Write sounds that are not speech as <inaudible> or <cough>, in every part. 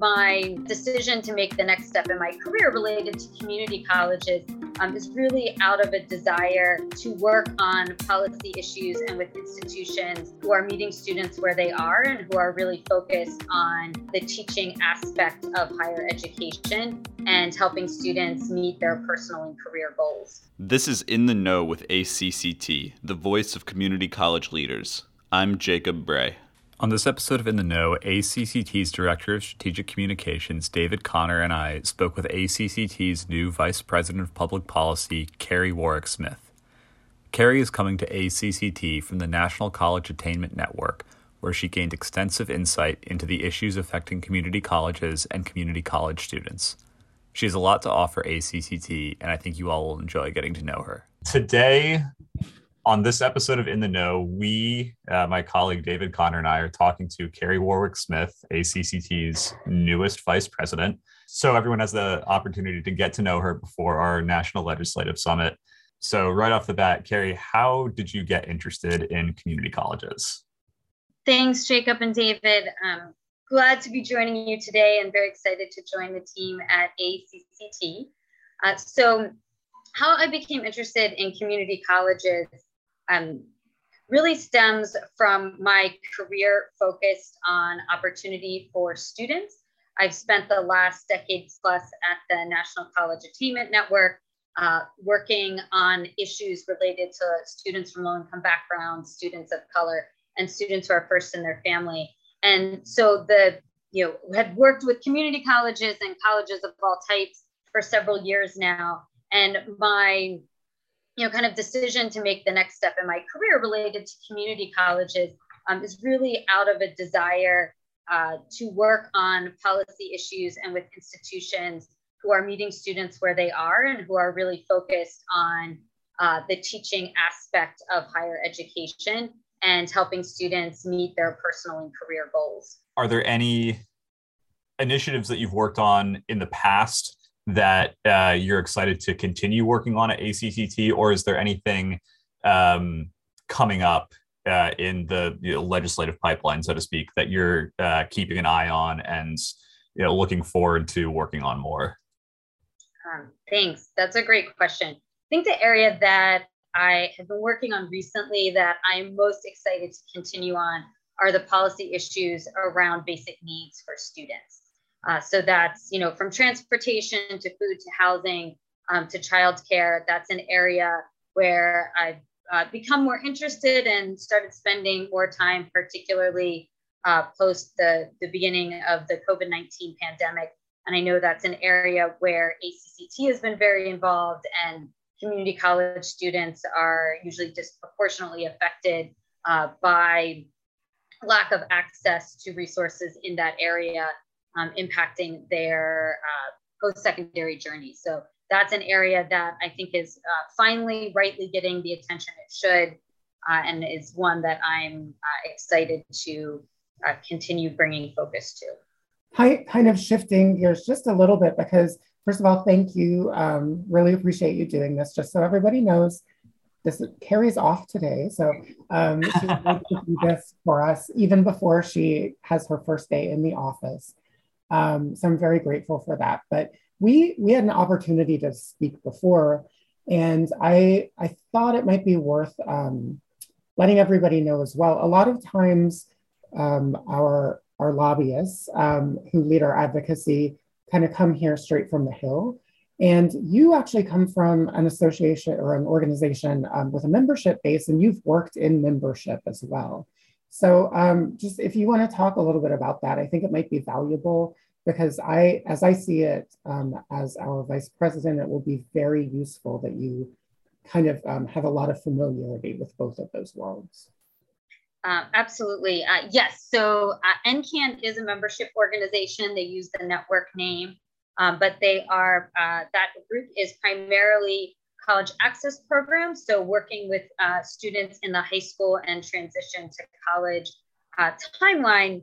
my decision to make the next step in my career related to community colleges um, is really out of a desire to work on policy issues and with institutions who are meeting students where they are and who are really focused on the teaching aspect of higher education and helping students meet their personal and career goals. This is In the Know with ACCT, the voice of community college leaders. I'm Jacob Bray. On this episode of In the Know, ACCT's Director of Strategic Communications, David Connor, and I spoke with ACCT's new Vice President of Public Policy, Carrie Warwick Smith. Carrie is coming to ACCT from the National College Attainment Network, where she gained extensive insight into the issues affecting community colleges and community college students. She has a lot to offer ACCT, and I think you all will enjoy getting to know her. Today, on this episode of In the Know, we, uh, my colleague David Connor and I, are talking to Carrie Warwick Smith, ACCT's newest vice president. So everyone has the opportunity to get to know her before our National Legislative Summit. So, right off the bat, Carrie, how did you get interested in community colleges? Thanks, Jacob and David. Um, glad to be joining you today and very excited to join the team at ACCT. Uh, so, how I became interested in community colleges um, really stems from my career focused on opportunity for students. I've spent the last decade plus at the National College Attainment Network uh, working on issues related to students from low income backgrounds, students of color, and students who are first in their family. And so the, you know, had worked with community colleges and colleges of all types for several years now. And my you know, kind of decision to make the next step in my career related to community colleges um, is really out of a desire uh, to work on policy issues and with institutions who are meeting students where they are and who are really focused on uh, the teaching aspect of higher education and helping students meet their personal and career goals. Are there any initiatives that you've worked on in the past that uh, you're excited to continue working on at ACCT, or is there anything um, coming up uh, in the you know, legislative pipeline, so to speak, that you're uh, keeping an eye on and you know, looking forward to working on more? Um, thanks. That's a great question. I think the area that I have been working on recently that I'm most excited to continue on are the policy issues around basic needs for students. Uh, so that's, you know, from transportation to food to housing um, to childcare. That's an area where I've uh, become more interested and started spending more time, particularly uh, post the, the beginning of the COVID 19 pandemic. And I know that's an area where ACCT has been very involved, and community college students are usually disproportionately affected uh, by lack of access to resources in that area um, impacting their uh, post-secondary journey. So that's an area that I think is uh, finally rightly getting the attention it should, uh, and is one that I'm uh, excited to uh, continue bringing focus to. Hi, kind of shifting gears just a little bit because first of all, thank you. Um, really appreciate you doing this. Just so everybody knows, this Carrie's off today. So um, she <laughs> to do this for us even before she has her first day in the office. Um, so I'm very grateful for that. But we we had an opportunity to speak before, and I I thought it might be worth um, letting everybody know as well. A lot of times, um, our our lobbyists um, who lead our advocacy kind of come here straight from the Hill. And you actually come from an association or an organization um, with a membership base, and you've worked in membership as well. So um, just if you want to talk a little bit about that, I think it might be valuable because I, as I see it um, as our vice president, it will be very useful that you kind of um, have a lot of familiarity with both of those worlds. Uh, absolutely. Uh, yes. So uh, NCAN is a membership organization. They use the network name, um, but they are, uh, that group is primarily college access programs. So working with uh, students in the high school and transition to college uh, timeline.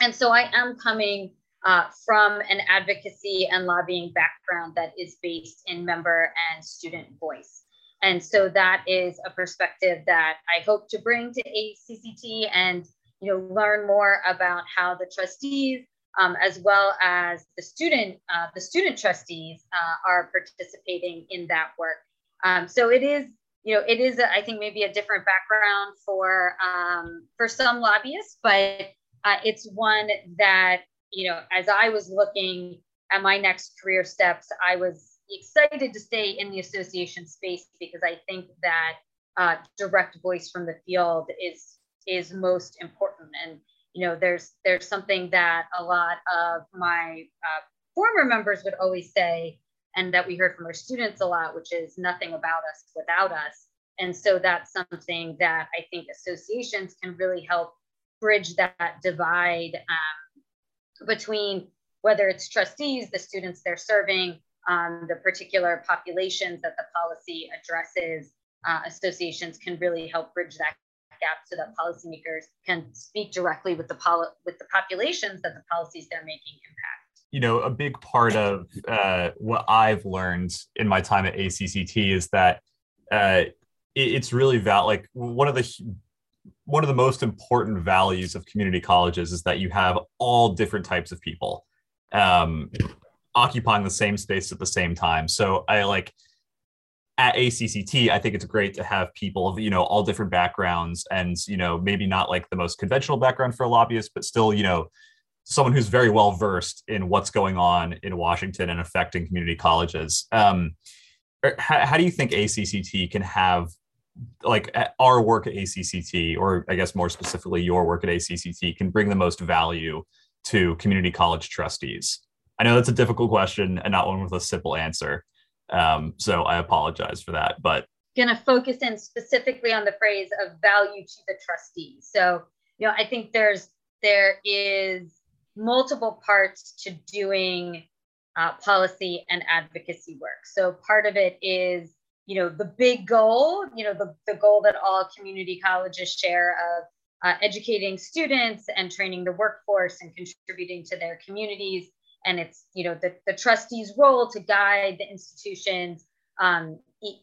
And so I am coming uh, from an advocacy and lobbying background that is based in member and student voice. And so that is a perspective that I hope to bring to ACCT and you know learn more about how the trustees um, as well as the student uh, the student trustees uh, are participating in that work. Um, so it is you know it is a, I think maybe a different background for um, for some lobbyists, but uh, it's one that you know as I was looking at my next career steps, I was excited to stay in the association space because I think that uh, direct voice from the field is is most important. And you know there's there's something that a lot of my uh, former members would always say and that we heard from our students a lot which is nothing about us without us and so that's something that i think associations can really help bridge that divide um, between whether it's trustees the students they're serving um, the particular populations that the policy addresses uh, associations can really help bridge that gap so that policymakers can speak directly with the poli- with the populations that the policies they're making impact. You know, a big part of uh, what I've learned in my time at ACCT is that uh, it, it's really val- like one of the one of the most important values of community colleges is that you have all different types of people um, occupying the same space at the same time. So I like at ACCT, I think it's great to have people of you know all different backgrounds and you know maybe not like the most conventional background for a lobbyist, but still you know someone who's very well versed in what's going on in Washington and affecting community colleges. Um, er, how, how do you think ACCT can have like our work at ACCT, or I guess more specifically your work at ACCT, can bring the most value to community college trustees? I know that's a difficult question and not one with a simple answer. Um, so I apologize for that, but going to focus in specifically on the phrase of value to the trustees. So, you know, I think there's there is multiple parts to doing uh, policy and advocacy work. So part of it is, you know, the big goal, you know, the, the goal that all community colleges share of uh, educating students and training the workforce and contributing to their communities and it's you know the, the trustee's role to guide the institutions um,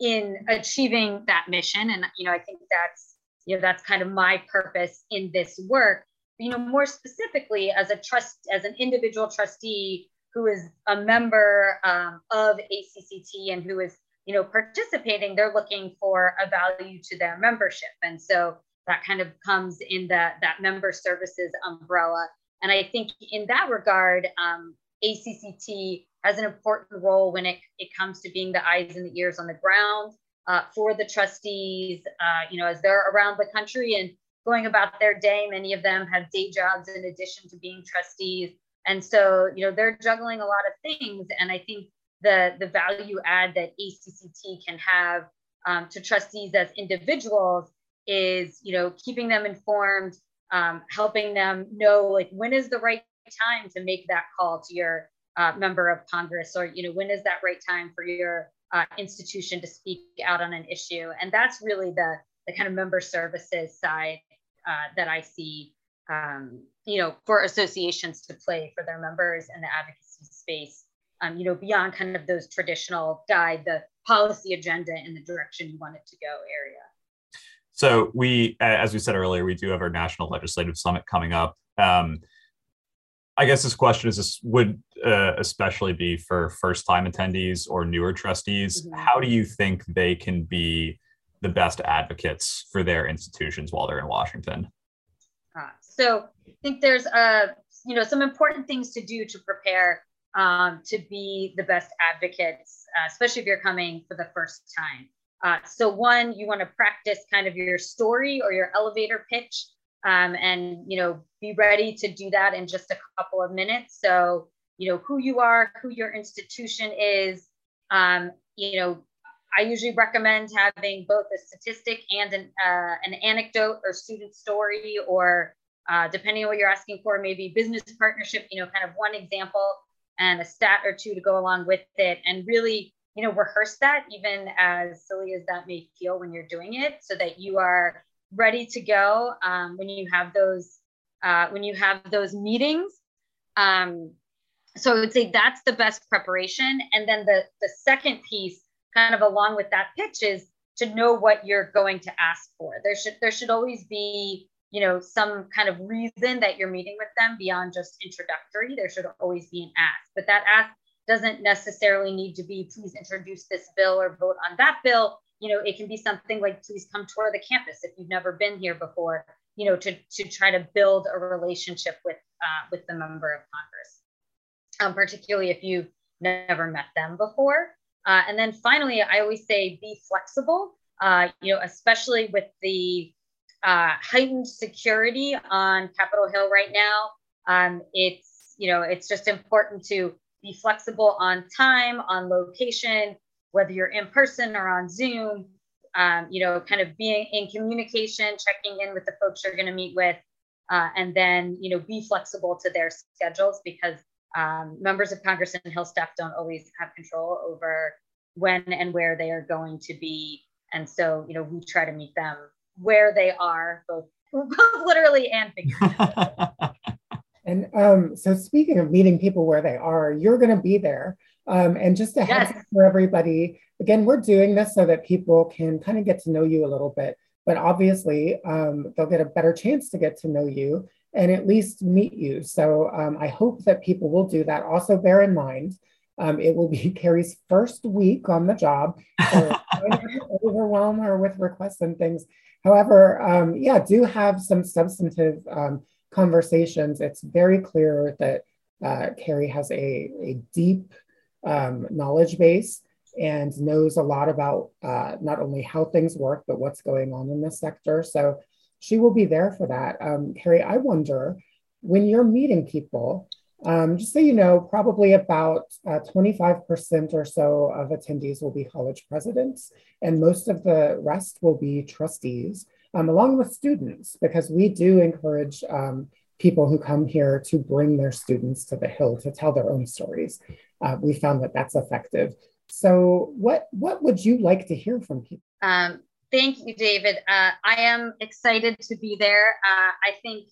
in achieving that mission and you know i think that's you know that's kind of my purpose in this work you know more specifically as a trust as an individual trustee who is a member um, of acct and who is you know participating they're looking for a value to their membership. And so that kind of comes in that that member services umbrella. And I think in that regard, um, ACCT has an important role when it, it comes to being the eyes and the ears on the ground uh, for the trustees, uh, you know, as they're around the country and going about their day. Many of them have day jobs in addition to being trustees. And so, you know, they're juggling a lot of things. And I think the, the value add that ACCT can have um, to trustees as individuals is, you know, keeping them informed, um, helping them know like when is the right time to make that call to your uh, member of Congress, or you know, when is that right time for your uh, institution to speak out on an issue? And that's really the the kind of member services side uh, that I see, um, you know, for associations to play for their members in the advocacy space. Um, you know, beyond kind of those traditional guide the policy agenda in the direction you want it to go area. So we, as we said earlier, we do have our national legislative summit coming up. Um, I guess this question is this would uh, especially be for first time attendees or newer trustees. Mm-hmm. How do you think they can be the best advocates for their institutions while they're in Washington? Uh, so I think there's uh, you know some important things to do to prepare um, to be the best advocates, uh, especially if you're coming for the first time. Uh, so one, you want to practice kind of your story or your elevator pitch um, and you know be ready to do that in just a couple of minutes so you know who you are who your institution is um, you know i usually recommend having both a statistic and an, uh, an anecdote or student story or uh, depending on what you're asking for maybe business partnership you know kind of one example and a stat or two to go along with it and really you know rehearse that even as silly as that may feel when you're doing it so that you are ready to go um, when you have those uh, when you have those meetings. Um, so I would say that's the best preparation. And then the the second piece, kind of along with that pitch, is to know what you're going to ask for. There should there should always be you know, some kind of reason that you're meeting with them beyond just introductory. There should always be an ask, but that ask doesn't necessarily need to be please introduce this bill or vote on that bill. You know, it can be something like please come tour the campus if you've never been here before. You know, to to try to build a relationship with uh, with the member of Congress, um, particularly if you've never met them before. Uh, and then finally, I always say be flexible. Uh, you know, especially with the uh, heightened security on Capitol Hill right now. Um, it's you know it's just important to be flexible on time, on location, whether you're in person or on Zoom. Um, you know, kind of being in communication, checking in with the folks you're going to meet with, uh, and then you know be flexible to their schedules because um, members of Congress and Hill staff don't always have control over when and where they are going to be, and so you know we try to meet them where they are, both, <laughs> both literally and figuratively. <laughs> and um, so, speaking of meeting people where they are, you're going to be there. Um, and just a heads yes. for everybody, again, we're doing this so that people can kind of get to know you a little bit. But obviously, um, they'll get a better chance to get to know you and at least meet you. So um, I hope that people will do that. Also, bear in mind, um, it will be <laughs> Carrie's first week on the job. So <laughs> overwhelm her with requests and things. However, um, yeah, do have some substantive um, conversations. It's very clear that uh, Carrie has a, a deep um, knowledge base and knows a lot about uh, not only how things work, but what's going on in this sector. So she will be there for that. Um, Carrie, I wonder when you're meeting people, um, just so you know, probably about uh, 25% or so of attendees will be college presidents, and most of the rest will be trustees, um, along with students, because we do encourage um, people who come here to bring their students to the Hill to tell their own stories. Uh, we found that that's effective. So, what what would you like to hear from people? Thank you, David. Uh, I am excited to be there. Uh, I think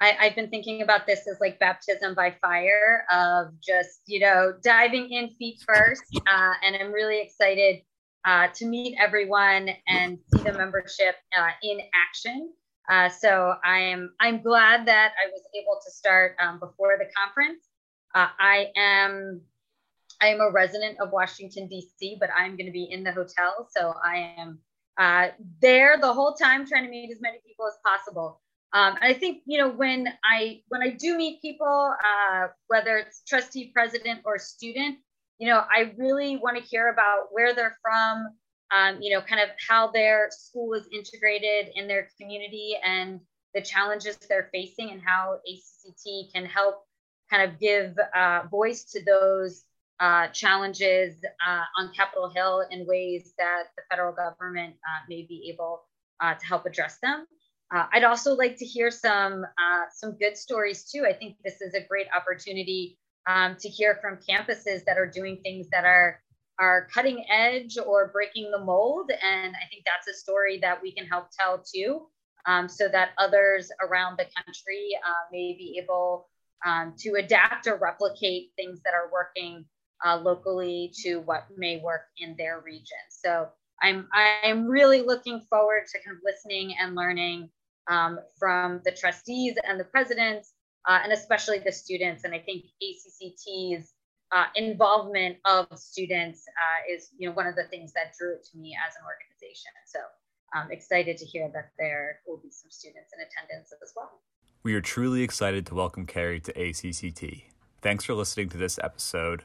I, have been thinking about this as like baptism by fire of just, you know, diving in feet first. Uh, and I'm really excited uh, to meet everyone and see the membership uh, in action. Uh, so I am I'm glad that I was able to start um, before the conference. Uh, I am I am a resident of Washington D.C., but I'm going to be in the hotel, so I am uh, there the whole time trying to meet as many people as possible. Um, I think you know when I when I do meet people, uh, whether it's trustee, president, or student, you know, I really want to hear about where they're from, um, you know, kind of how their school is integrated in their community and the challenges they're facing, and how ACCT can help kind of give uh, voice to those uh, challenges uh, on Capitol Hill in ways that the federal government uh, may be able uh, to help address them. I'd also like to hear some some good stories too. I think this is a great opportunity um, to hear from campuses that are doing things that are are cutting edge or breaking the mold, and I think that's a story that we can help tell too, um, so that others around the country uh, may be able um, to adapt or replicate things that are working uh, locally to what may work in their region. So I'm I'm really looking forward to kind of listening and learning um, from the trustees and the presidents, uh, and especially the students. And I think ACCT's uh, involvement of students uh, is, you know, one of the things that drew it to me as an organization. So I'm excited to hear that there will be some students in attendance as well. We are truly excited to welcome Carrie to ACCT. Thanks for listening to this episode.